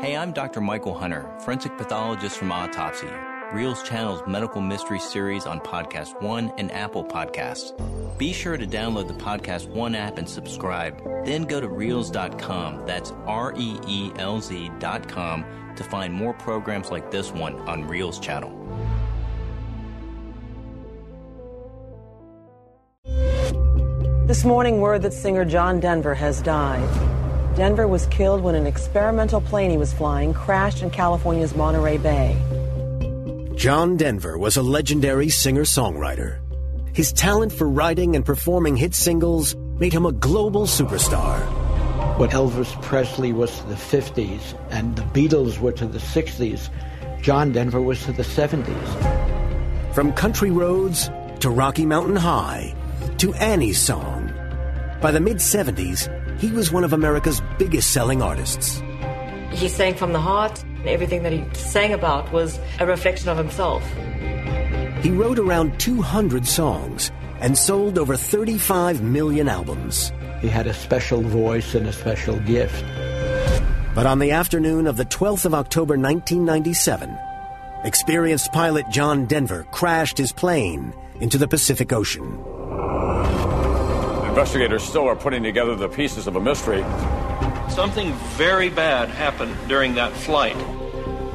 Hey, I'm Dr. Michael Hunter, forensic pathologist from Autopsy, Reelz Channel's medical mystery series on Podcast One and Apple Podcasts. Be sure to download the Podcast One app and subscribe. Then go to Reelz.com, that's R E E L Z.com, to find more programs like this one on Reels Channel. This morning, word that singer John Denver has died. Denver was killed when an experimental plane he was flying crashed in California's Monterey Bay. John Denver was a legendary singer songwriter. His talent for writing and performing hit singles made him a global superstar. What Elvis Presley was to the 50s and the Beatles were to the 60s, John Denver was to the 70s. From country roads to Rocky Mountain High to Annie's Song. By the mid 70s, he was one of America's biggest selling artists. He sang from the heart. And everything that he sang about was a reflection of himself. He wrote around 200 songs and sold over 35 million albums. He had a special voice and a special gift. But on the afternoon of the 12th of October 1997, experienced pilot John Denver crashed his plane into the Pacific Ocean. Investigators still are putting together the pieces of a mystery. Something very bad happened during that flight.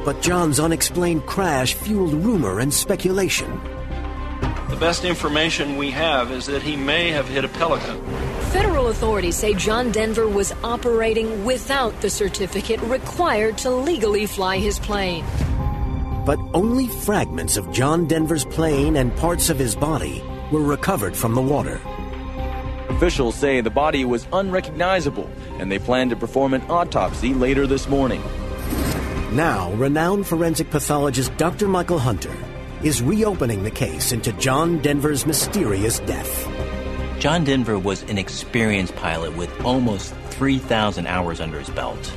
But John's unexplained crash fueled rumor and speculation. The best information we have is that he may have hit a pelican. Federal authorities say John Denver was operating without the certificate required to legally fly his plane. But only fragments of John Denver's plane and parts of his body were recovered from the water. Officials say the body was unrecognizable, and they plan to perform an autopsy later this morning. Now, renowned forensic pathologist Dr. Michael Hunter is reopening the case into John Denver's mysterious death. John Denver was an experienced pilot with almost 3,000 hours under his belt.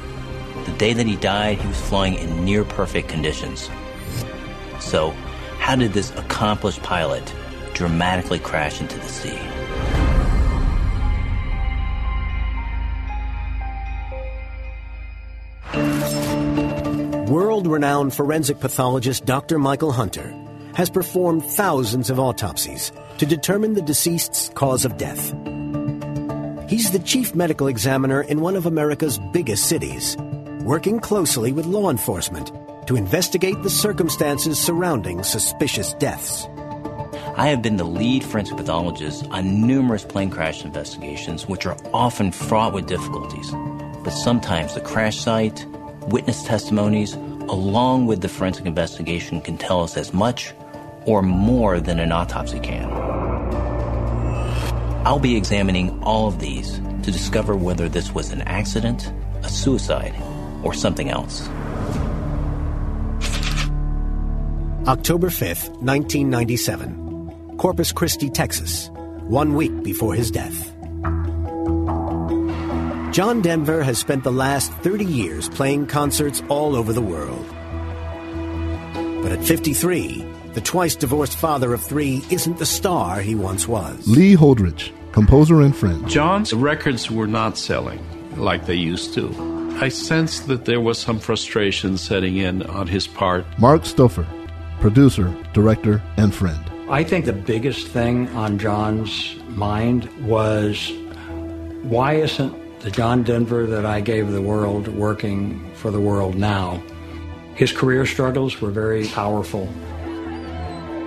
The day that he died, he was flying in near perfect conditions. So, how did this accomplished pilot dramatically crash into the sea? World renowned forensic pathologist Dr. Michael Hunter has performed thousands of autopsies to determine the deceased's cause of death. He's the chief medical examiner in one of America's biggest cities, working closely with law enforcement to investigate the circumstances surrounding suspicious deaths. I have been the lead forensic pathologist on numerous plane crash investigations, which are often fraught with difficulties. But sometimes the crash site, witness testimonies, along with the forensic investigation, can tell us as much or more than an autopsy can. I'll be examining all of these to discover whether this was an accident, a suicide, or something else. October 5th, 1997, Corpus Christi, Texas, one week before his death. John Denver has spent the last 30 years playing concerts all over the world. But at 53, the twice divorced father of three isn't the star he once was. Lee Holdridge, composer and friend. John's records were not selling like they used to. I sensed that there was some frustration setting in on his part. Mark Stouffer, producer, director, and friend. I think the biggest thing on John's mind was why isn't the John Denver that I gave the world working for the world now? His career struggles were very powerful.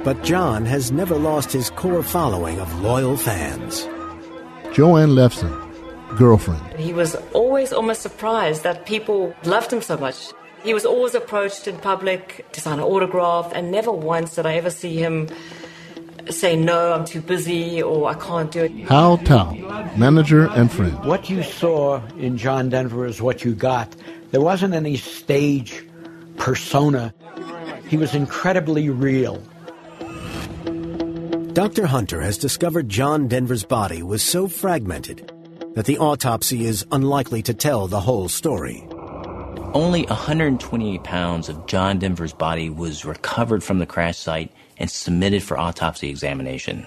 But John has never lost his core following of loyal fans. Joanne Lefson, girlfriend. He was always almost surprised that people loved him so much. He was always approached in public to sign an autograph, and never once did I ever see him say, No, I'm too busy, or I can't do it. Hal Thau, manager and friend. What you saw in John Denver is what you got. There wasn't any stage persona, he was incredibly real. Dr. Hunter has discovered John Denver's body was so fragmented that the autopsy is unlikely to tell the whole story. Only 128 pounds of John Denver's body was recovered from the crash site and submitted for autopsy examination.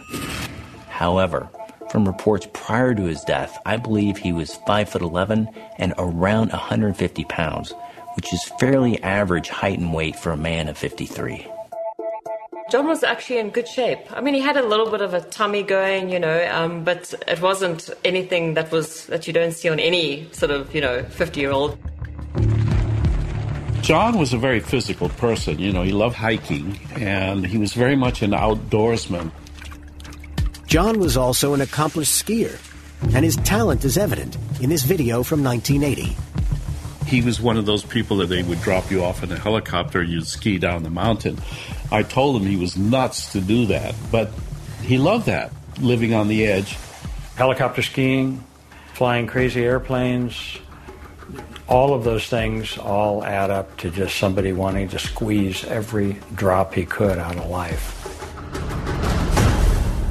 However, from reports prior to his death, I believe he was 5 foot 11 and around 150 pounds, which is fairly average height and weight for a man of 53. John was actually in good shape. I mean, he had a little bit of a tummy going, you know, um, but it wasn't anything that was that you don't see on any sort of, you know, 50 year old. John was a very physical person. You know, he loved hiking and he was very much an outdoorsman. John was also an accomplished skier, and his talent is evident in this video from 1980. He was one of those people that they would drop you off in a helicopter, you'd ski down the mountain. I told him he was nuts to do that, but he loved that, living on the edge. Helicopter skiing, flying crazy airplanes, all of those things all add up to just somebody wanting to squeeze every drop he could out of life.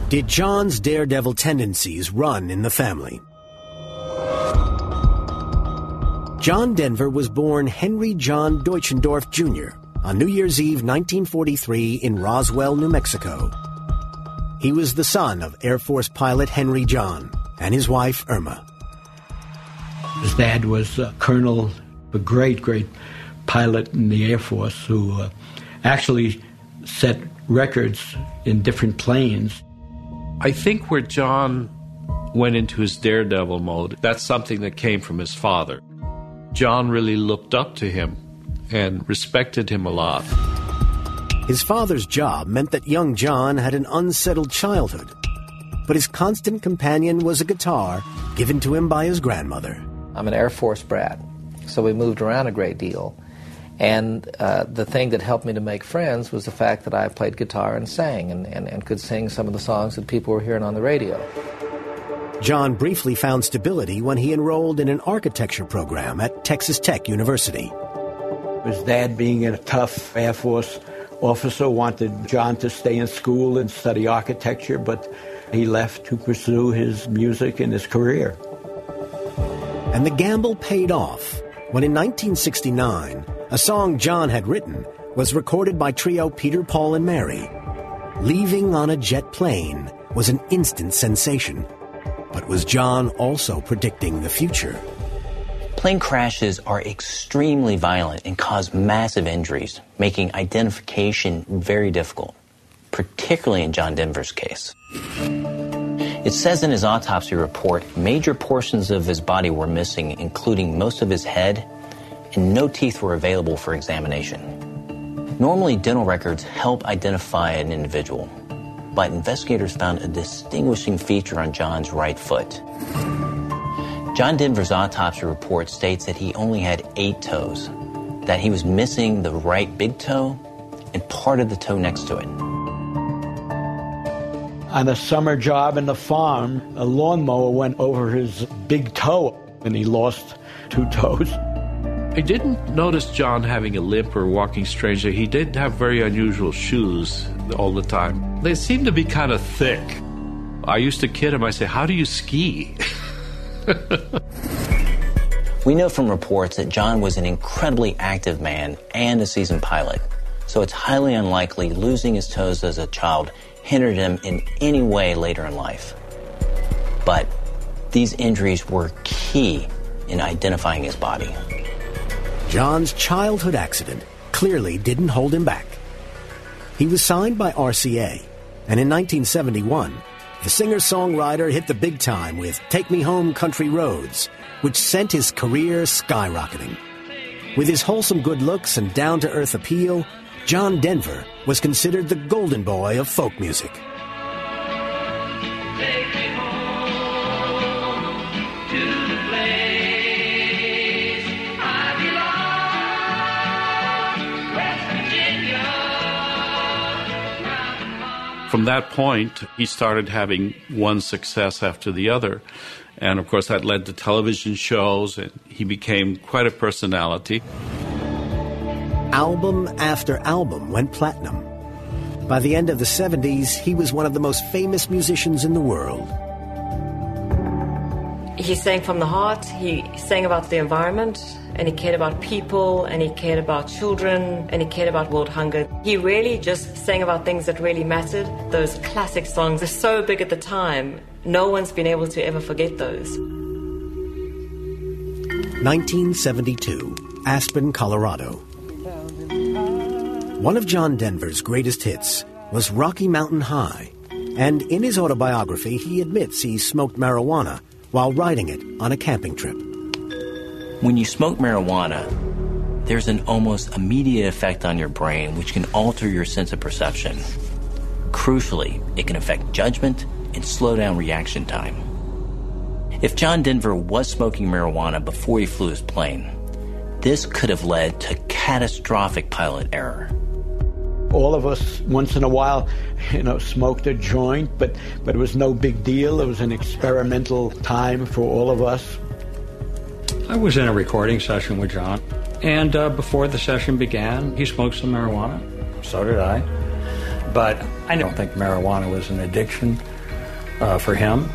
Did John's daredevil tendencies run in the family? John Denver was born Henry John Deutschendorf Jr. on New Year's Eve 1943 in Roswell, New Mexico. He was the son of Air Force pilot Henry John and his wife Irma. His dad was a colonel, a great, great pilot in the Air Force who uh, actually set records in different planes. I think where John went into his daredevil mode, that's something that came from his father. John really looked up to him and respected him a lot. His father's job meant that young John had an unsettled childhood, but his constant companion was a guitar given to him by his grandmother. I'm an Air Force brat, so we moved around a great deal. And uh, the thing that helped me to make friends was the fact that I played guitar and sang and, and, and could sing some of the songs that people were hearing on the radio. John briefly found stability when he enrolled in an architecture program at Texas Tech University. His dad, being a tough Air Force officer, wanted John to stay in school and study architecture, but he left to pursue his music and his career. And the gamble paid off when in 1969, a song John had written was recorded by trio Peter, Paul, and Mary. Leaving on a jet plane was an instant sensation. But was John also predicting the future? Plane crashes are extremely violent and cause massive injuries, making identification very difficult, particularly in John Denver's case. It says in his autopsy report major portions of his body were missing, including most of his head, and no teeth were available for examination. Normally, dental records help identify an individual, but investigators found a distinguishing feature on John's right foot. John Denver's autopsy report states that he only had eight toes, that he was missing the right big toe and part of the toe next to it. On a summer job in the farm, a lawnmower went over his big toe and he lost two toes. I didn't notice John having a limp or walking strangely. He did have very unusual shoes all the time. They seemed to be kind of thick. I used to kid him, I say, How do you ski? we know from reports that John was an incredibly active man and a seasoned pilot, so it's highly unlikely losing his toes as a child hindered him in any way later in life. But these injuries were key in identifying his body. John's childhood accident clearly didn't hold him back. He was signed by RCA, and in 1971, the singer songwriter hit the big time with Take Me Home Country Roads, which sent his career skyrocketing. With his wholesome good looks and down to earth appeal, John Denver was considered the golden boy of folk music. From that point, he started having one success after the other. And of course, that led to television shows, and he became quite a personality. Album after album went platinum. By the end of the 70s, he was one of the most famous musicians in the world. He sang from the heart, he sang about the environment, and he cared about people, and he cared about children, and he cared about world hunger. He really just sang about things that really mattered. Those classic songs are so big at the time, no one's been able to ever forget those. 1972. Aspen, Colorado. One of John Denver's greatest hits was Rocky Mountain High, and in his autobiography, he admits he smoked marijuana while riding it on a camping trip. When you smoke marijuana, there's an almost immediate effect on your brain which can alter your sense of perception. Crucially, it can affect judgment and slow down reaction time. If John Denver was smoking marijuana before he flew his plane, this could have led to catastrophic pilot error. All of us, once in a while, you know, smoked a joint, but, but it was no big deal. It was an experimental time for all of us. I was in a recording session with John, and uh, before the session began, he smoked some marijuana. So did I. But I don't think marijuana was an addiction uh, for him.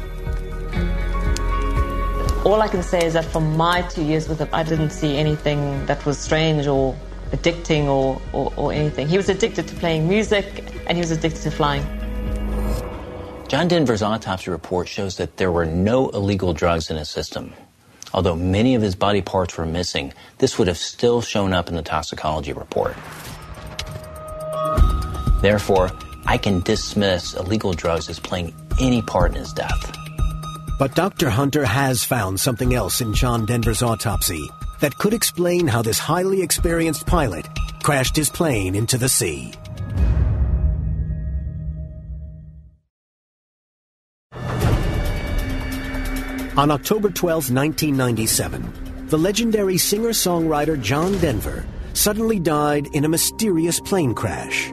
All I can say is that for my two years with him, I didn't see anything that was strange or addicting or, or, or anything. He was addicted to playing music and he was addicted to flying. John Denver's autopsy report shows that there were no illegal drugs in his system. Although many of his body parts were missing, this would have still shown up in the toxicology report. Therefore, I can dismiss illegal drugs as playing any part in his death. But Dr. Hunter has found something else in John Denver's autopsy that could explain how this highly experienced pilot crashed his plane into the sea. On October 12, 1997, the legendary singer songwriter John Denver suddenly died in a mysterious plane crash.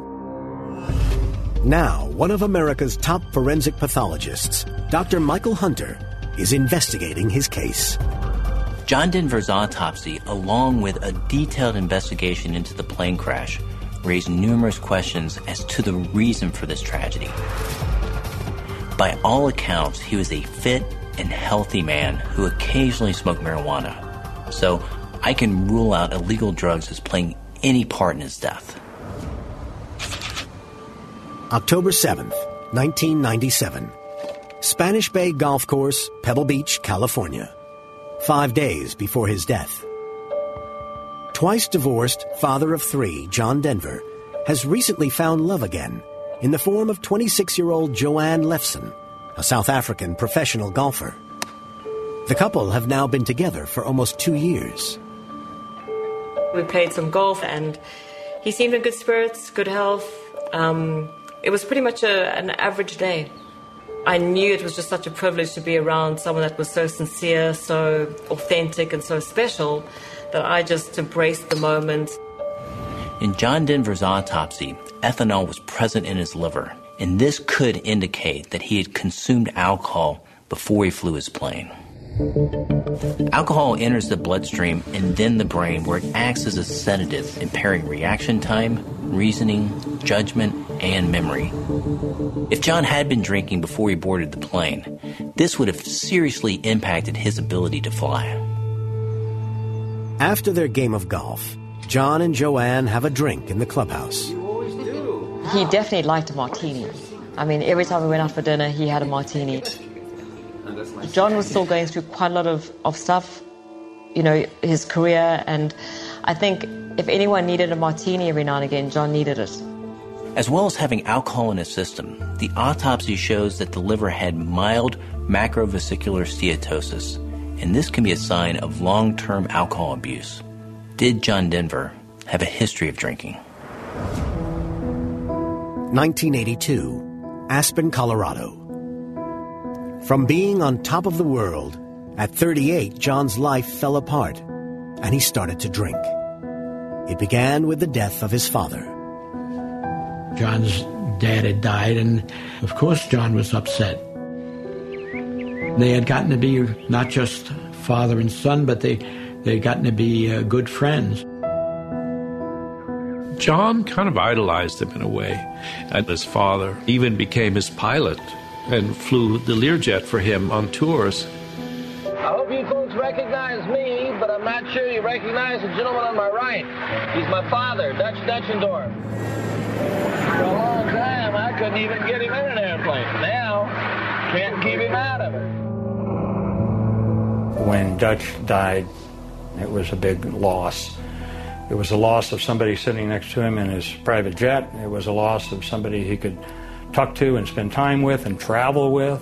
Now, one of America's top forensic pathologists, Dr. Michael Hunter, is investigating his case. John Denver's autopsy, along with a detailed investigation into the plane crash, raised numerous questions as to the reason for this tragedy. By all accounts, he was a fit and healthy man who occasionally smoked marijuana. So I can rule out illegal drugs as playing any part in his death. October 7th, 1997. Spanish Bay Golf Course, Pebble Beach, California. Five days before his death. Twice divorced, father of three, John Denver, has recently found love again in the form of 26 year old Joanne Lefson, a South African professional golfer. The couple have now been together for almost two years. We played some golf and he seemed in good spirits, good health. Um, it was pretty much a, an average day. I knew it was just such a privilege to be around someone that was so sincere, so authentic, and so special that I just embraced the moment. In John Denver's autopsy, ethanol was present in his liver, and this could indicate that he had consumed alcohol before he flew his plane. Alcohol enters the bloodstream and then the brain, where it acts as a sedative, impairing reaction time, reasoning, judgment, and memory. If John had been drinking before he boarded the plane, this would have seriously impacted his ability to fly. After their game of golf, John and Joanne have a drink in the clubhouse. He definitely liked a martini. I mean, every time we went out for dinner, he had a martini. John was still going through quite a lot of, of stuff, you know, his career, and I think if anyone needed a martini every now and again, John needed it. As well as having alcohol in his system, the autopsy shows that the liver had mild macrovesicular steatosis, and this can be a sign of long term alcohol abuse. Did John Denver have a history of drinking? 1982, Aspen, Colorado. From being on top of the world, at 38, John's life fell apart, and he started to drink. It began with the death of his father. John's dad had died, and of course, John was upset. They had gotten to be not just father and son, but they they had gotten to be uh, good friends. John kind of idolized him in a way, and his father even became his pilot and flew the Learjet for him on tours. I hope you folks recognize me, but I'm not sure you recognize the gentleman on my right. He's my father, Dutch Deutschendorf. For a long time, I couldn't even get him in an airplane. Now, can't keep him out of it. When Dutch died, It was a big loss. It was a loss of somebody sitting next to him in his private jet. It was a loss of somebody he could talk to and spend time with and travel with.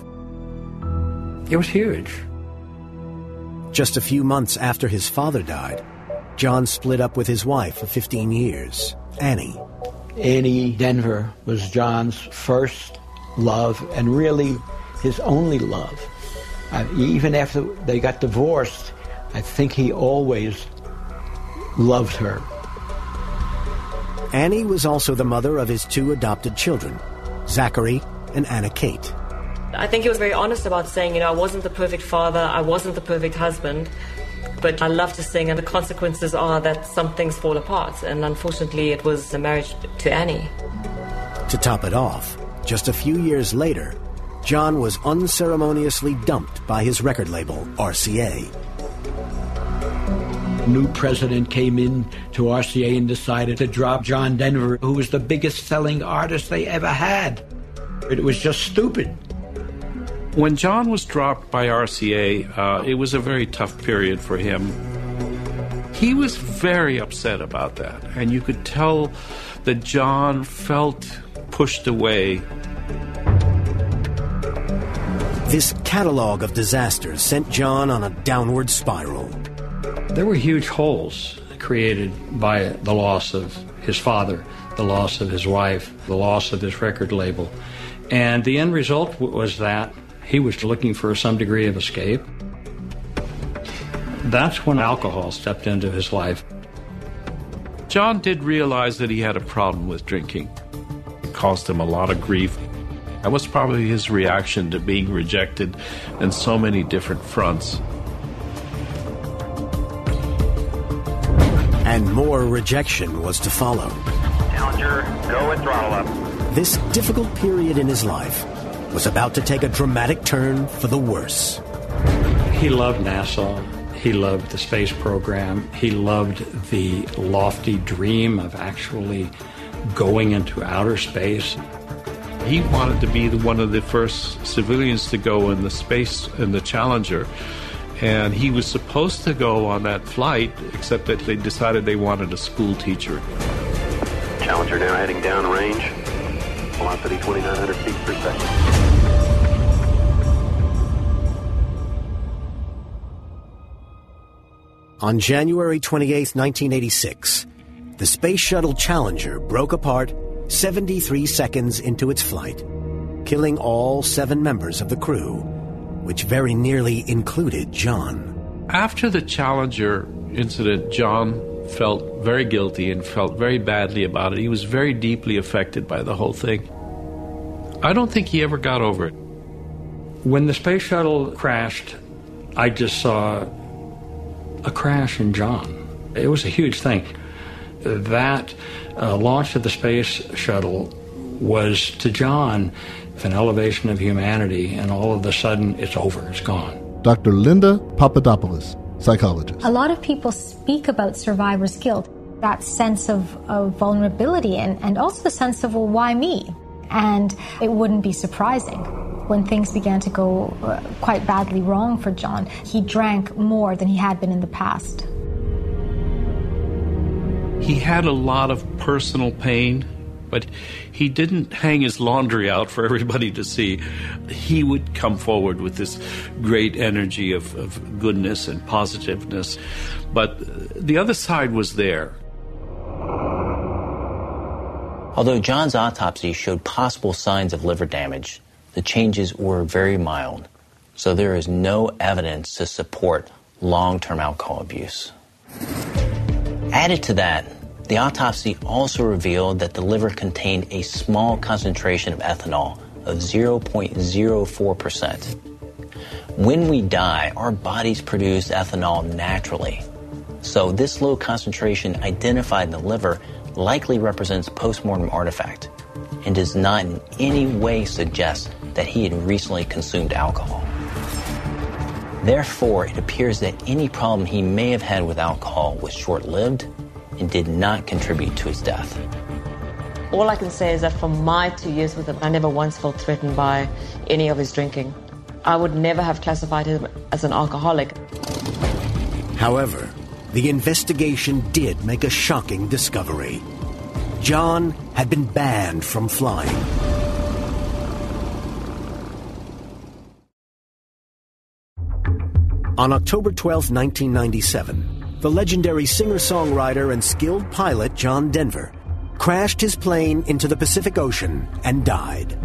It was huge. Just a few months after his father died, John split up with his wife of 15 years, Annie. Annie Denver was John's first love and really his only love. Uh, even after they got divorced, I think he always loved her. Annie was also the mother of his two adopted children, Zachary and Anna Kate. I think he was very honest about saying, you know, I wasn't the perfect father, I wasn't the perfect husband, but I love to sing, and the consequences are that some things fall apart. And unfortunately, it was the marriage to Annie. To top it off, just a few years later, John was unceremoniously dumped by his record label, RCA. New president came in to RCA and decided to drop John Denver, who was the biggest selling artist they ever had. It was just stupid. When John was dropped by RCA, uh, it was a very tough period for him. He was very upset about that, and you could tell that John felt pushed away. This catalog of disasters sent John on a downward spiral. There were huge holes created by the loss of his father, the loss of his wife, the loss of his record label. And the end result was that he was looking for some degree of escape. That's when alcohol stepped into his life. John did realize that he had a problem with drinking. It caused him a lot of grief. That was probably his reaction to being rejected in so many different fronts. And more rejection was to follow. Challenger, go with throttle up. This difficult period in his life was about to take a dramatic turn for the worse. He loved NASA. He loved the space program. He loved the lofty dream of actually going into outer space. He wanted to be one of the first civilians to go in the space in the Challenger. And he was supposed to go on that flight, except that they decided they wanted a school teacher. Challenger now heading down range. Velocity 2,900 feet per second. On January 28, 1986, the Space Shuttle Challenger broke apart 73 seconds into its flight, killing all seven members of the crew, which very nearly included John. After the Challenger incident, John felt very guilty and felt very badly about it. He was very deeply affected by the whole thing. I don't think he ever got over it. When the space shuttle crashed, I just saw a crash in John. It was a huge thing. That uh, launch of the space shuttle was to John an elevation of humanity, and all of a sudden it's over, it's gone. Dr. Linda Papadopoulos, psychologist. A lot of people speak about survivor's guilt, that sense of, of vulnerability, and, and also the sense of, well, why me? And it wouldn't be surprising when things began to go uh, quite badly wrong for John. He drank more than he had been in the past. He had a lot of personal pain, but he didn't hang his laundry out for everybody to see. He would come forward with this great energy of, of goodness and positiveness. But the other side was there. Although John's autopsy showed possible signs of liver damage, the changes were very mild, so there is no evidence to support long term alcohol abuse. Added to that, the autopsy also revealed that the liver contained a small concentration of ethanol of 0.04%. When we die, our bodies produce ethanol naturally. So this low concentration identified in the liver likely represents postmortem artifact and does not in any way suggest that he had recently consumed alcohol. Therefore, it appears that any problem he may have had with alcohol was short lived and did not contribute to his death. All I can say is that for my two years with him, I never once felt threatened by any of his drinking. I would never have classified him as an alcoholic. However, the investigation did make a shocking discovery. John had been banned from flying. On October 12, 1997, the legendary singer songwriter and skilled pilot John Denver crashed his plane into the Pacific Ocean and died.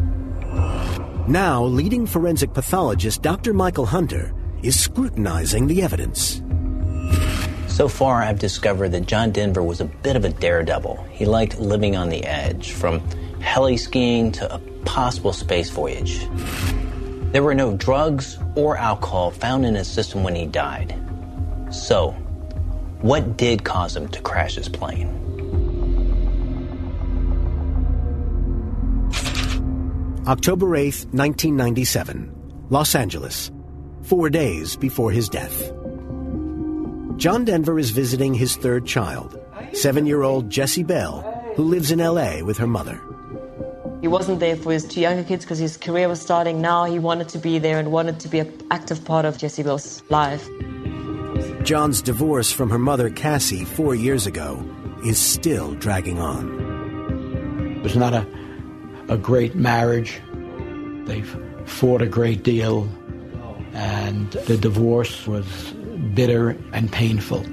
Now, leading forensic pathologist Dr. Michael Hunter is scrutinizing the evidence. So far, I've discovered that John Denver was a bit of a daredevil. He liked living on the edge, from heli skiing to a possible space voyage. There were no drugs or alcohol found in his system when he died. So, what did cause him to crash his plane? October 8, 1997, Los Angeles, four days before his death. John Denver is visiting his third child, seven year old Jesse Belle, who lives in LA with her mother. He wasn't there for his two younger kids because his career was starting now. He wanted to be there and wanted to be an active part of Jesse Belle's life. John's divorce from her mother, Cassie, four years ago, is still dragging on. It was not a, a great marriage. They've fought a great deal, and the divorce was bitter and painful.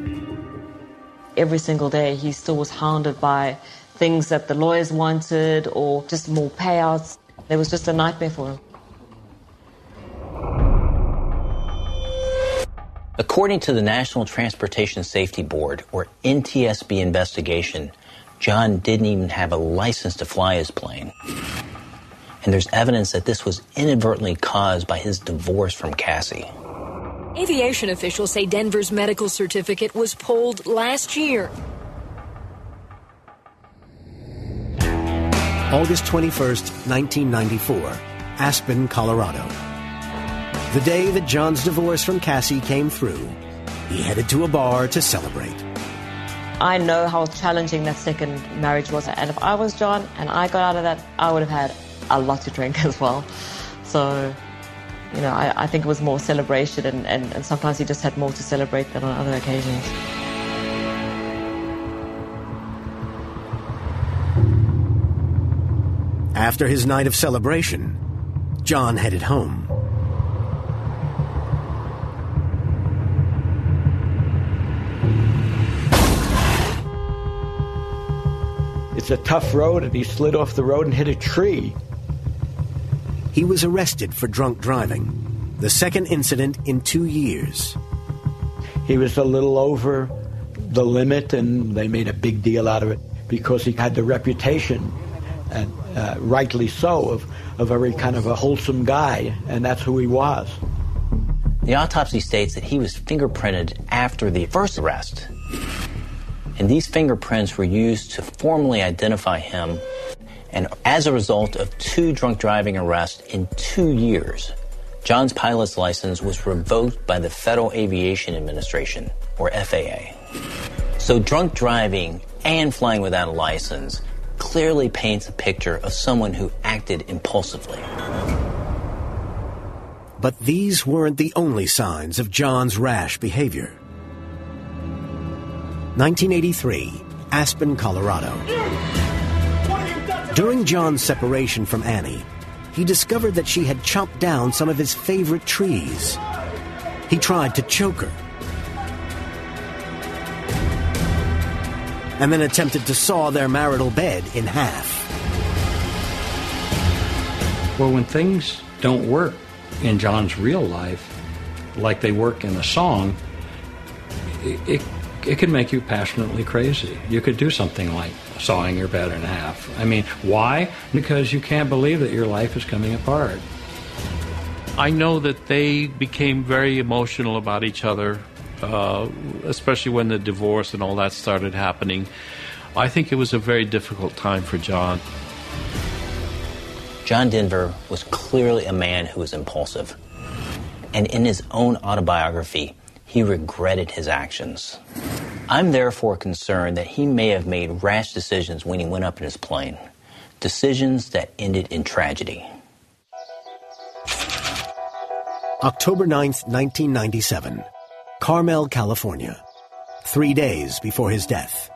Every single day, he still was hounded by things that the lawyers wanted or just more payouts. It was just a nightmare for him. According to the National Transportation Safety Board, or NTSB investigation, John didn't even have a license to fly his plane. And there's evidence that this was inadvertently caused by his divorce from Cassie. Aviation officials say Denver's medical certificate was pulled last year. August 21st, 1994, Aspen, Colorado. The day that John's divorce from Cassie came through, he headed to a bar to celebrate. I know how challenging that second marriage was, and if I was John and I got out of that, I would have had a lot to drink as well. So, you know, I, I think it was more celebration, and, and, and sometimes he just had more to celebrate than on other occasions. After his night of celebration, John headed home. It's a tough road, and he slid off the road and hit a tree. He was arrested for drunk driving, the second incident in two years. He was a little over the limit, and they made a big deal out of it because he had the reputation, and uh, rightly so, of a very kind of a wholesome guy, and that's who he was. The autopsy states that he was fingerprinted after the first arrest. And these fingerprints were used to formally identify him. And as a result of two drunk driving arrests in two years, John's pilot's license was revoked by the Federal Aviation Administration, or FAA. So drunk driving and flying without a license clearly paints a picture of someone who acted impulsively. But these weren't the only signs of John's rash behavior. 1983, Aspen, Colorado. During John's separation from Annie, he discovered that she had chopped down some of his favorite trees. He tried to choke her. And then attempted to saw their marital bed in half. Well, when things don't work in John's real life, like they work in the song, it, it, it can make you passionately crazy. You could do something like sawing your bed in half. I mean, why? Because you can't believe that your life is coming apart. I know that they became very emotional about each other, uh, especially when the divorce and all that started happening. I think it was a very difficult time for John. John Denver was clearly a man who was impulsive. And in his own autobiography, he regretted his actions. I'm therefore concerned that he may have made rash decisions when he went up in his plane, decisions that ended in tragedy. October 9th, 1997, Carmel, California. three days before his death.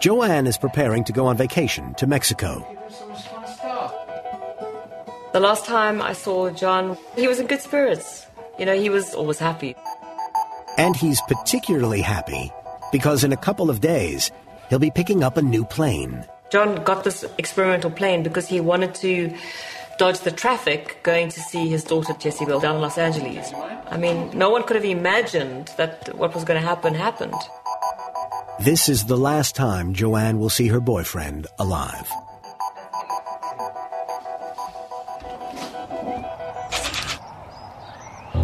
Joanne is preparing to go on vacation to Mexico. The last time I saw John, he was in good spirits. You know, he was always happy. And he's particularly happy because in a couple of days, he'll be picking up a new plane. John got this experimental plane because he wanted to dodge the traffic going to see his daughter Jesse Belle down in Los Angeles. I mean, no one could have imagined that what was going to happen happened. This is the last time Joanne will see her boyfriend alive.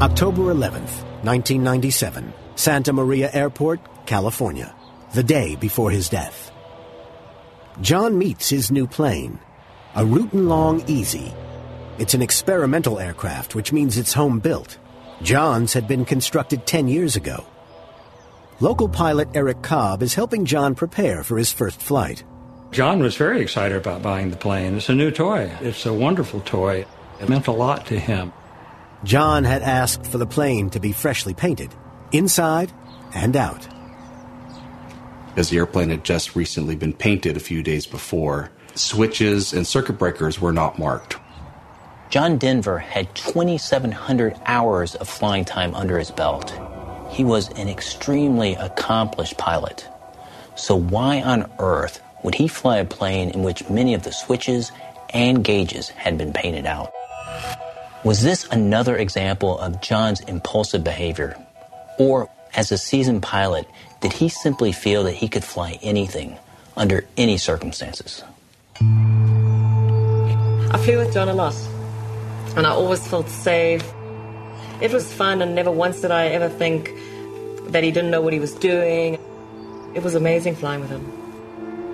October 11th, 1997, Santa Maria Airport, California, the day before his death. John meets his new plane, a Rutan Long-EZ. It's an experimental aircraft, which means it's home built. John's had been constructed 10 years ago. Local pilot Eric Cobb is helping John prepare for his first flight. John was very excited about buying the plane. It's a new toy. It's a wonderful toy. It meant a lot to him. John had asked for the plane to be freshly painted, inside and out. As the airplane had just recently been painted a few days before, switches and circuit breakers were not marked. John Denver had 2,700 hours of flying time under his belt. He was an extremely accomplished pilot. So, why on earth would he fly a plane in which many of the switches and gauges had been painted out? Was this another example of John's impulsive behavior? Or, as a seasoned pilot, did he simply feel that he could fly anything under any circumstances? I flew with John a lot, and I always felt safe. It was fun, and never once did I ever think that he didn't know what he was doing. It was amazing flying with him.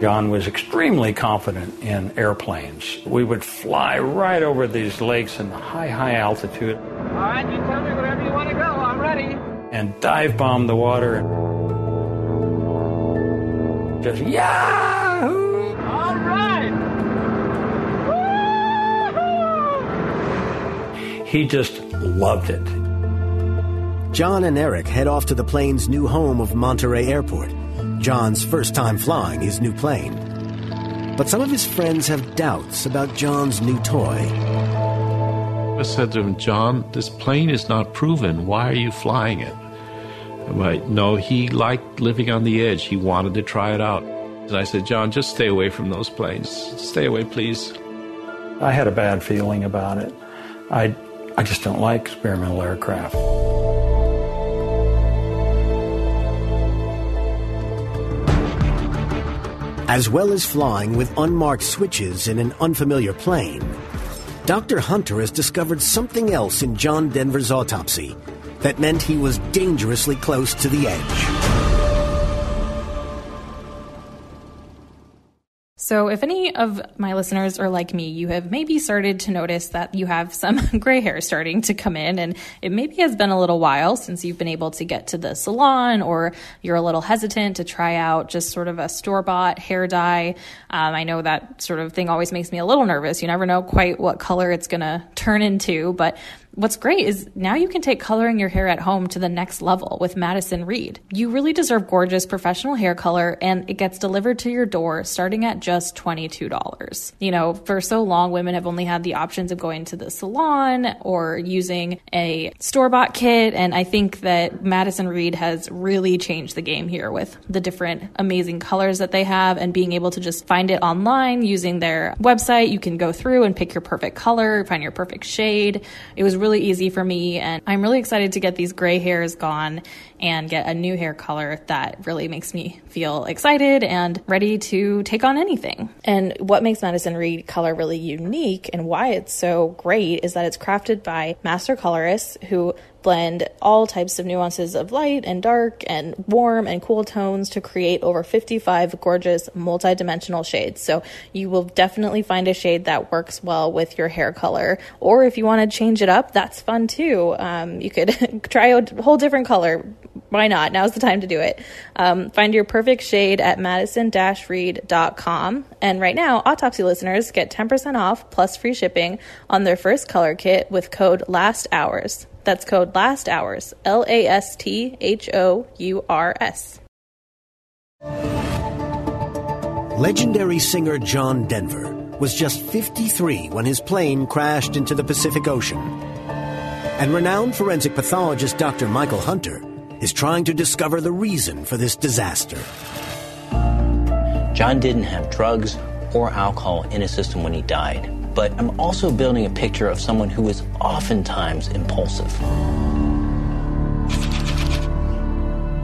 John was extremely confident in airplanes. We would fly right over these lakes in high, high altitude. All right, you tell me wherever you want to go. I'm ready. And dive bomb the water. Just yahoo! All right. He just loved it. John and Eric head off to the plane's new home of Monterey Airport. John's first time flying his new plane. But some of his friends have doubts about John's new toy. I said to him, John, this plane is not proven. Why are you flying it? But no, he liked living on the edge. He wanted to try it out. And I said, John, just stay away from those planes. Stay away, please. I had a bad feeling about it. I, I just don't like experimental aircraft. As well as flying with unmarked switches in an unfamiliar plane, Dr. Hunter has discovered something else in John Denver's autopsy that meant he was dangerously close to the edge. So, if any of my listeners are like me, you have maybe started to notice that you have some gray hair starting to come in, and it maybe has been a little while since you've been able to get to the salon, or you're a little hesitant to try out just sort of a store bought hair dye. Um, I know that sort of thing always makes me a little nervous. You never know quite what color it's going to turn into, but What's great is now you can take coloring your hair at home to the next level with Madison Reed. You really deserve gorgeous professional hair color and it gets delivered to your door starting at just $22. You know, for so long, women have only had the options of going to the salon or using a store bought kit. And I think that Madison Reed has really changed the game here with the different amazing colors that they have and being able to just find it online using their website. You can go through and pick your perfect color, find your perfect shade. It was really easy for me, and I'm really excited to get these gray hairs gone and get a new hair color that really makes me feel excited and ready to take on anything. And what makes Madison Reed color really unique and why it's so great is that it's crafted by master colorists who blend all types of nuances of light and dark and warm and cool tones to create over 55 gorgeous multi-dimensional shades. So you will definitely find a shade that works well with your hair color. Or if you want to change it up, that's fun too. Um, you could try a whole different color why not? Now's the time to do it. Um, find your perfect shade at madison-reed.com. And right now, Autopsy listeners get 10% off plus free shipping on their first color kit with code LAST HOURS. That's code LAST HOURS, L A S T H O U R S. Legendary singer John Denver was just 53 when his plane crashed into the Pacific Ocean. And renowned forensic pathologist Dr. Michael Hunter is trying to discover the reason for this disaster. John didn't have drugs or alcohol in his system when he died but I'm also building a picture of someone who is oftentimes impulsive.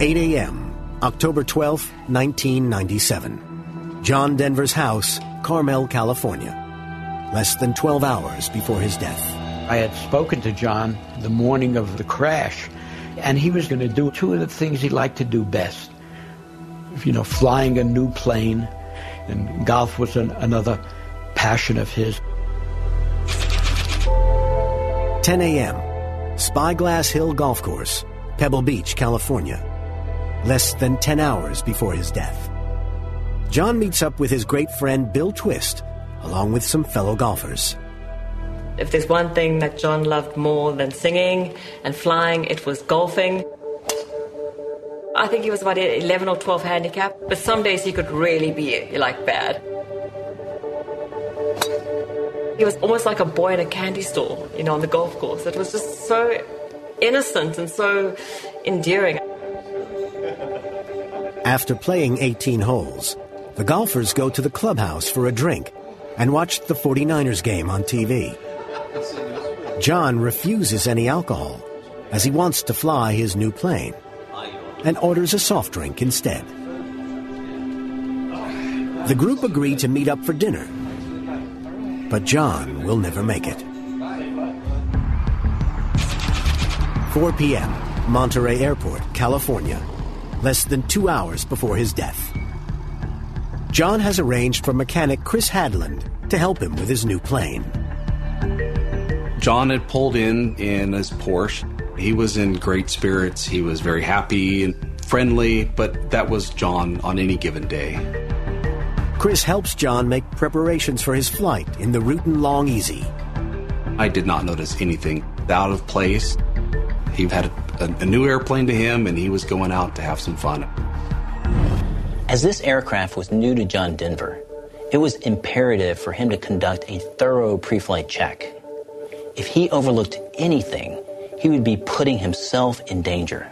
8 a.m., October 12, 1997. John Denver's house, Carmel, California. Less than 12 hours before his death. I had spoken to John the morning of the crash, and he was going to do two of the things he liked to do best. You know, flying a new plane, and golf was an, another passion of his. 10 a.m., Spyglass Hill Golf Course, Pebble Beach, California. Less than 10 hours before his death. John meets up with his great friend Bill Twist, along with some fellow golfers. If there's one thing that John loved more than singing and flying, it was golfing. I think he was about 11 or 12 handicap, but some days he could really be like bad. He was almost like a boy in a candy store, you know, on the golf course. It was just so innocent and so endearing. After playing 18 holes, the golfers go to the clubhouse for a drink and watch the 49ers game on TV. John refuses any alcohol as he wants to fly his new plane and orders a soft drink instead. The group agree to meet up for dinner but John will never make it. 4 p.m., Monterey Airport, California, less than two hours before his death. John has arranged for mechanic Chris Hadland to help him with his new plane. John had pulled in in his Porsche. He was in great spirits. He was very happy and friendly, but that was John on any given day. Chris helps John make preparations for his flight in the Rutan Long-EZ. I did not notice anything out of place. He had a, a, new airplane to him, and he was going out to have some fun. As this aircraft was new to John Denver, it was imperative for him to conduct a thorough pre flight check. If he overlooked anything, he would be putting himself in danger.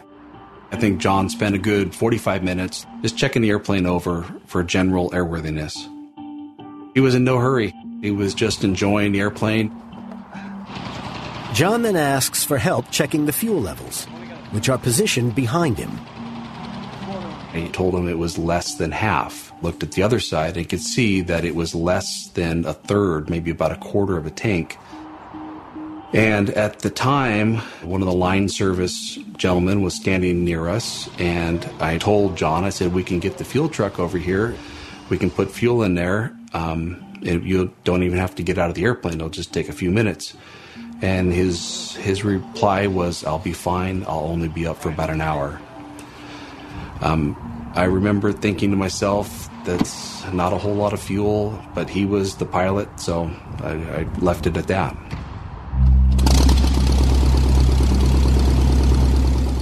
I think John spent a good 45 minutes just checking the airplane over for general airworthiness. He was in no hurry. He was just enjoying the airplane. John then asks for help checking the fuel levels, which are positioned behind him. He told him it was less than half. Looked at the other side and could see that it was less than a third, maybe about a quarter of a tank. And at the time, one of the line service gentlemen was standing near us, and I told John, I said, we can get the fuel truck over here. We can put fuel in there. Um, and you don't even have to get out of the airplane. It'll just take a few minutes. And his his reply was, "I'll be fine. I'll only be up for about an hour." Um, I remember thinking to myself, "That's not a whole lot of fuel," but he was the pilot, so I, I left it at that.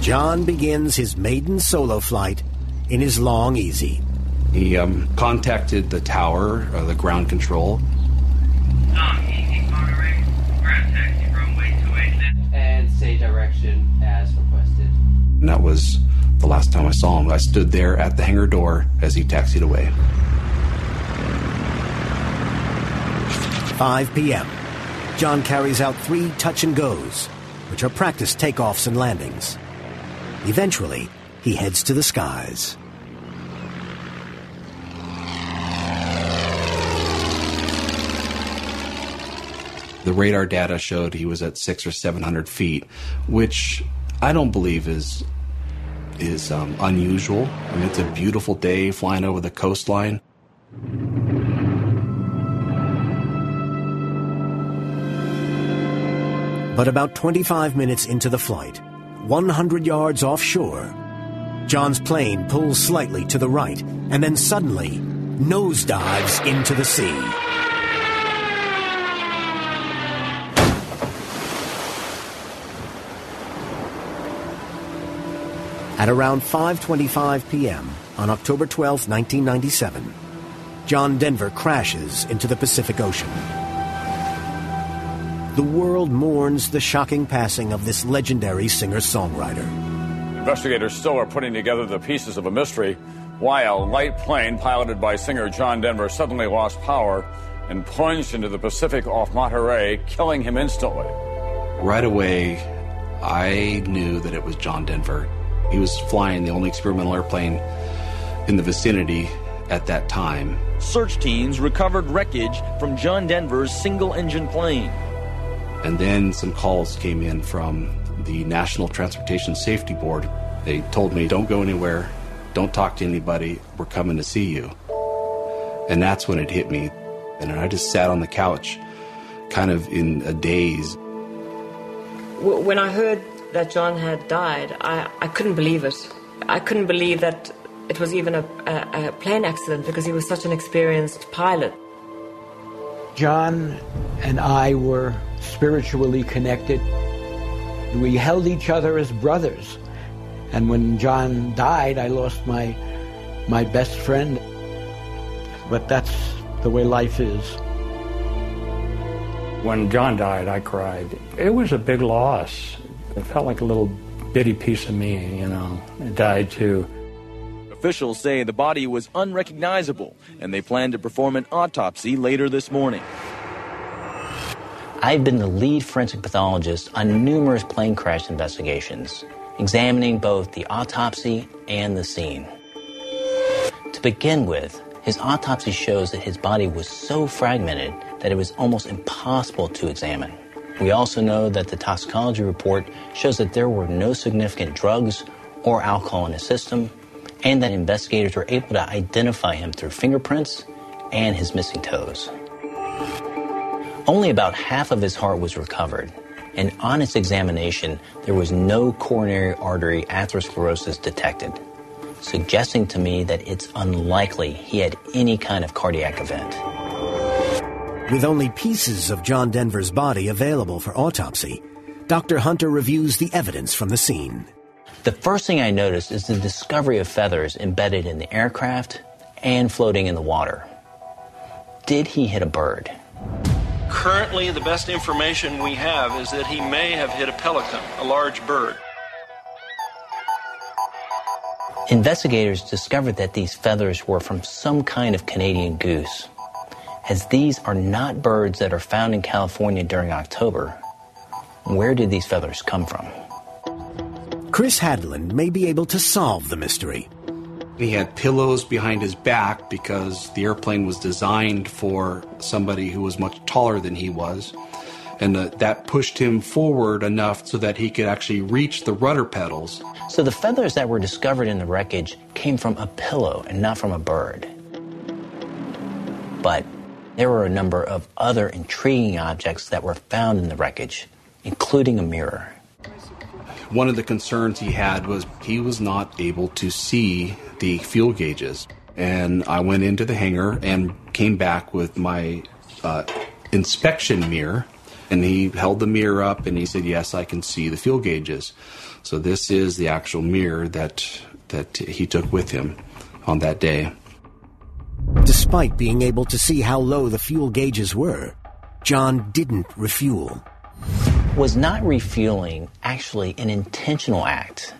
John begins his maiden solo flight in his Long-EZ. He um, contacted the tower, uh, the ground control. And say direction as requested. And that was the last time I saw him. I stood there at the hangar door as he taxied away. 5 p.m. John carries out three touch and goes, which are practice takeoffs and landings. Eventually, he heads to the skies. The radar data showed he was at six or seven hundred feet, which I don't believe is is um, unusual. I mean, it's a beautiful day flying over the coastline. But about 25 minutes into the flight, 100 yards offshore, John's plane pulls slightly to the right and then suddenly nosedives into the sea. At around 5:25 p.m. on October 12, 1997, John Denver crashes into the Pacific Ocean. The world mourns the shocking passing of this legendary singer-songwriter. Investigators still are putting together the pieces of a mystery why a light plane piloted by singer John Denver suddenly lost power and plunged into the Pacific off Monterey, killing him instantly. Right away, I knew that it was John Denver. He was flying the only experimental airplane in the vicinity at that time. Search teams recovered wreckage from John Denver's single engine plane. And then some calls came in from the National Transportation Safety Board. They told me, don't go anywhere, don't talk to anybody, we're coming to see you. And that's when it hit me. And I just sat on the couch, kind of in a daze. When I heard that John had died, I, I couldn't believe it. I couldn't believe that it was even a, a, a plane accident because he was such an experienced pilot. John and I were spiritually connected. We held each other as brothers. And when John died, I lost my, my best friend. But that's the way life is. When John died, I cried. It was a big loss. It felt like a little bitty piece of me, you know. It died too. Officials say the body was unrecognizable, and they plan to perform an autopsy later this morning. I've been the lead forensic pathologist on numerous plane crash investigations, examining both the autopsy and the scene. To begin with, his autopsy shows that his body was so fragmented that it was almost impossible to examine. We also know that the toxicology report shows that there were no significant drugs or alcohol in his system, and that investigators were able to identify him through fingerprints and his missing toes. Only about half of his heart was recovered, and on its examination, there was no coronary artery atherosclerosis detected, suggesting to me that it's unlikely he had any kind of cardiac event. With only pieces of John Denver's body available for autopsy, Dr. Hunter reviews the evidence from the scene. The first thing I noticed is the discovery of feathers embedded in the aircraft and floating in the water. Did he hit a bird? Currently, the best information we have is that he may have hit a pelican, a large bird. Investigators discovered that these feathers were from some kind of Canadian goose. As these are not birds that are found in California during October, where did these feathers come from? Chris Hadland may be able to solve the mystery. He had pillows behind his back because the airplane was designed for somebody who was much taller than he was. And uh, that pushed him forward enough so that he could actually reach the rudder pedals. So the feathers that were discovered in the wreckage came from a pillow and not from a bird. But there were a number of other intriguing objects that were found in the wreckage, including a mirror. One of the concerns he had was he was not able to see the fuel gauges. And I went into the hangar and came back with my uh, inspection mirror. And he held the mirror up and he said, Yes, I can see the fuel gauges. So this is the actual mirror that, that he took with him on that day. Despite being able to see how low the fuel gauges were, John didn't refuel. Was not refueling actually an intentional act?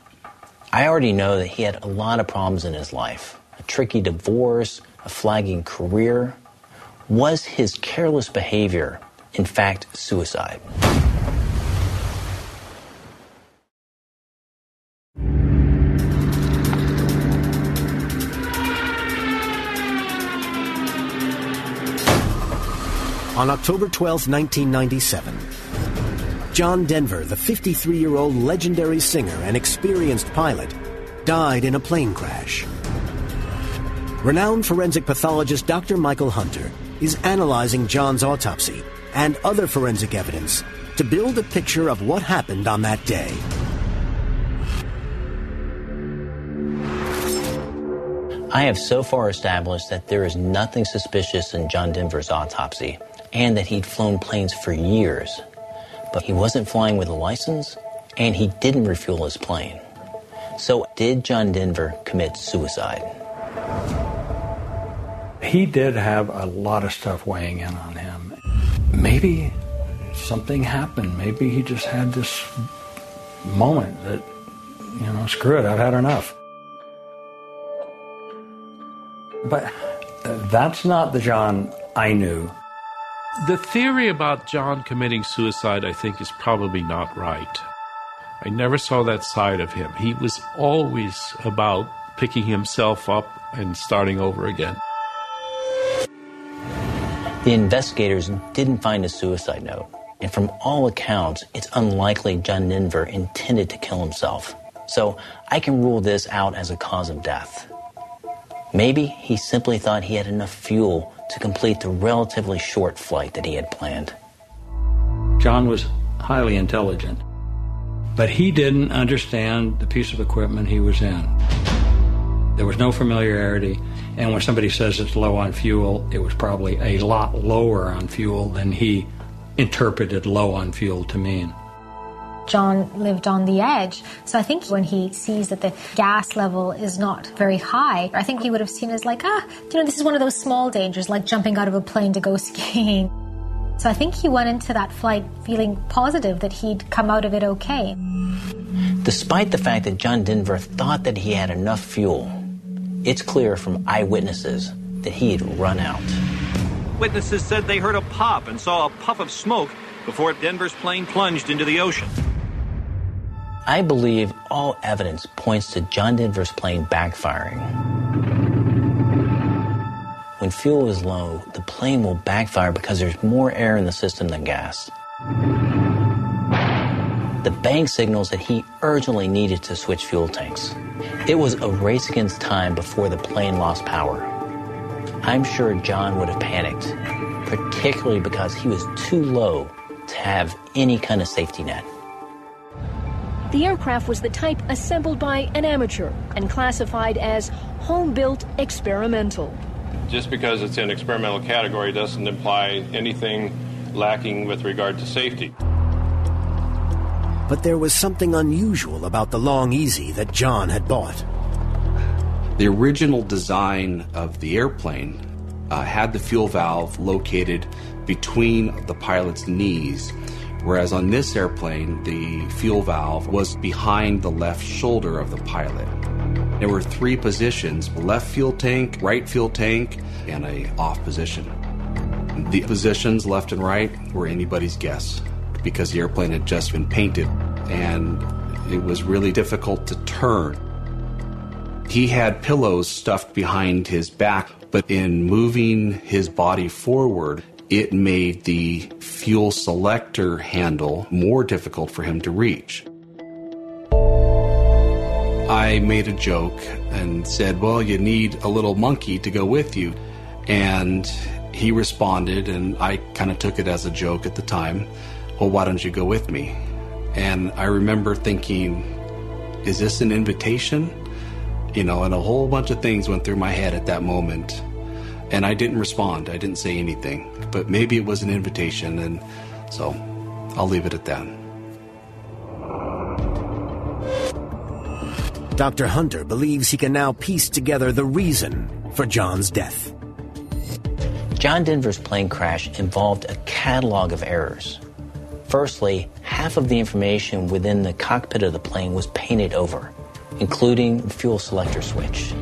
I already know that he had a lot of problems in his life a tricky divorce, a flagging career. Was his careless behavior, in fact, suicide? On October 12, 1997, John Denver, the 53 year old legendary singer and experienced pilot, died in a plane crash. Renowned forensic pathologist Dr. Michael Hunter is analyzing John's autopsy and other forensic evidence to build a picture of what happened on that day. I have so far established that there is nothing suspicious in John Denver's autopsy and that he'd flown planes for years. But he wasn't flying with a license and he didn't refuel his plane. So, did John Denver commit suicide? He did have a lot of stuff weighing in on him. Maybe something happened. Maybe he just had this moment that, you know, screw it, I've had enough. But that's not the John I knew. The theory about John committing suicide, I think, is probably not right. I never saw that side of him. He was always about picking himself up and starting over again. The investigators didn't find a suicide note, and from all accounts, it's unlikely John Denver intended to kill himself. So I can rule this out as a cause of death. Maybe he simply thought he had enough fuel to complete the relatively short flight that he had planned. John was highly intelligent, but he didn't understand the piece of equipment he was in. There was no familiarity, and when somebody says it's low on fuel, it was probably a lot lower on fuel than he interpreted low on fuel to mean. John lived on the edge. So I think when he sees that the gas level is not very high, I think he would have seen it as like, ah, you know, this is one of those small dangers, like jumping out of a plane to go skiing. So I think he went into that flight feeling positive that he'd come out of it okay. Despite the fact that John Denver thought that he had enough fuel, it's clear from eyewitnesses that he had run out. Witnesses said they heard a pop and saw a puff of smoke before Denver's plane plunged into the ocean. I believe all evidence points to John Denver's plane backfiring. When fuel is low, the plane will backfire because there's more air in the system than gas. The bank signals that he urgently needed to switch fuel tanks. It was a race against time before the plane lost power. I'm sure John would have panicked, particularly because he was too low to have any kind of safety net. The aircraft was the type assembled by an amateur and classified as home built experimental. Just because it's in experimental category doesn't imply anything lacking with regard to safety. But there was something unusual about the Long-EZ that John had bought. The original design of the airplane uh, had the fuel valve located between the pilot's knees, whereas on this airplane, the fuel valve was behind the left shoulder of the pilot. There were three positions left fuel tank, right fuel tank, and a off position. The positions left and right were anybody's guess because the airplane had just been painted and it was really difficult to turn. He had pillows stuffed behind his back, but in moving his body forward, it made the fuel selector handle more difficult for him to reach. I made a joke and said, Well, you need a little monkey to go with you. And he responded, and I kind of took it as a joke at the time, Well, why don't you go with me? And I remember thinking, Is this an invitation? You know, and a whole bunch of things went through my head at that moment. And I didn't respond, I didn't say anything. But maybe it was an invitation, and so I'll leave it at that. Dr. Hunter believes he can now piece together the reason for John's death. John Denver's plane crash involved a catalog of errors. Firstly, half of the information within the cockpit of the plane was painted over, including the fuel selector switch.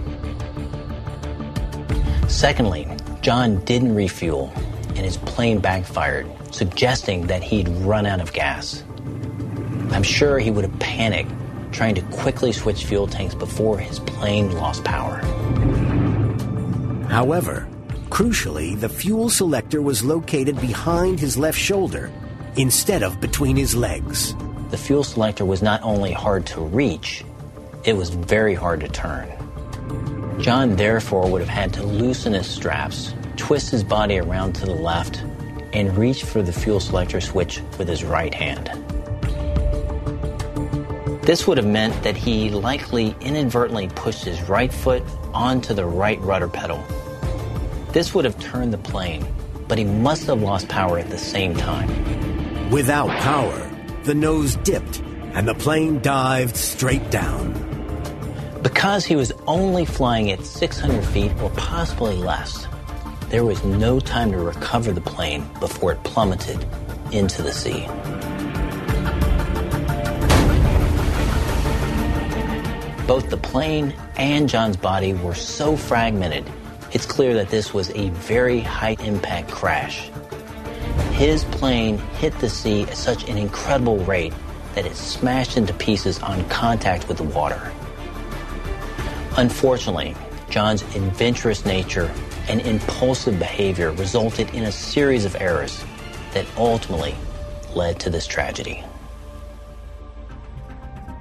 Secondly, John didn't refuel and his plane backfired, suggesting that he'd run out of gas. I'm sure he would have panicked trying to quickly switch fuel tanks before his plane lost power. However, crucially, the fuel selector was located behind his left shoulder instead of between his legs. The fuel selector was not only hard to reach, it was very hard to turn. John therefore would have had to loosen his straps, twist his body around to the left, and reach for the fuel selector switch with his right hand. This would have meant that he likely inadvertently pushed his right foot onto the right rudder pedal. This would have turned the plane, but he must have lost power at the same time. Without power, the nose dipped and the plane dived straight down. Because he was only flying at 600 feet or possibly less, there was no time to recover the plane before it plummeted into the sea. Both the plane and John's body were so fragmented, it's clear that this was a very high impact crash. His plane hit the sea at such an incredible rate that it smashed into pieces on contact with the water. Unfortunately, John's adventurous nature and impulsive behavior resulted in a series of errors that ultimately led to this tragedy.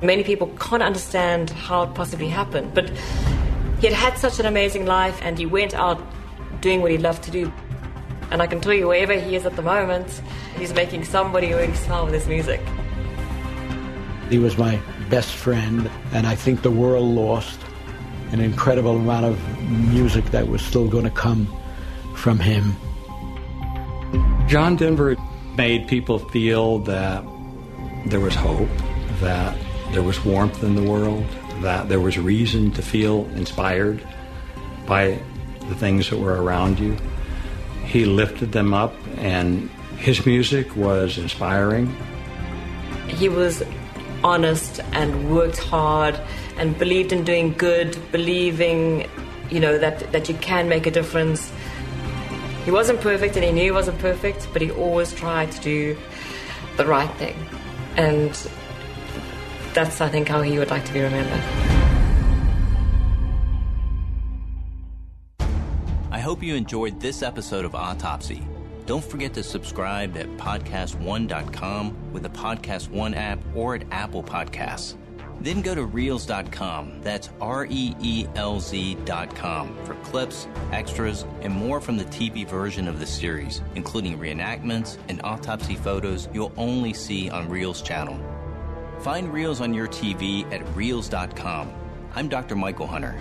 Many people can't understand how it possibly happened, but he had had such an amazing life and he went out doing what he loved to do. And I can tell you, wherever he is at the moment, he's making somebody really smile with his music. He was my best friend, and I think the world lost an incredible amount of music that was still going to come from him. John Denver made people feel that there was hope, that there was warmth in the world, that there was reason to feel inspired by the things that were around you. He lifted them up, and his music was inspiring. He was honest and worked hard and believed in doing good, believing, you know, that, that you can make a difference. He wasn't perfect and he knew he wasn't perfect, but he always tried to do the right thing. And that's, I think, how he would like to be remembered. I hope you enjoyed this episode of Autopsy. Don't forget to subscribe at podcast1.com with the Podcast One app or at Apple Podcasts. Then go to reelz.com, that's R E E L Z.com, for clips, extras, and more from the TV version of the series, including reenactments and autopsy photos you'll only see on Reelz channel. Find Reelz on your TV at reelz.com. I'm Dr. Michael Hunter.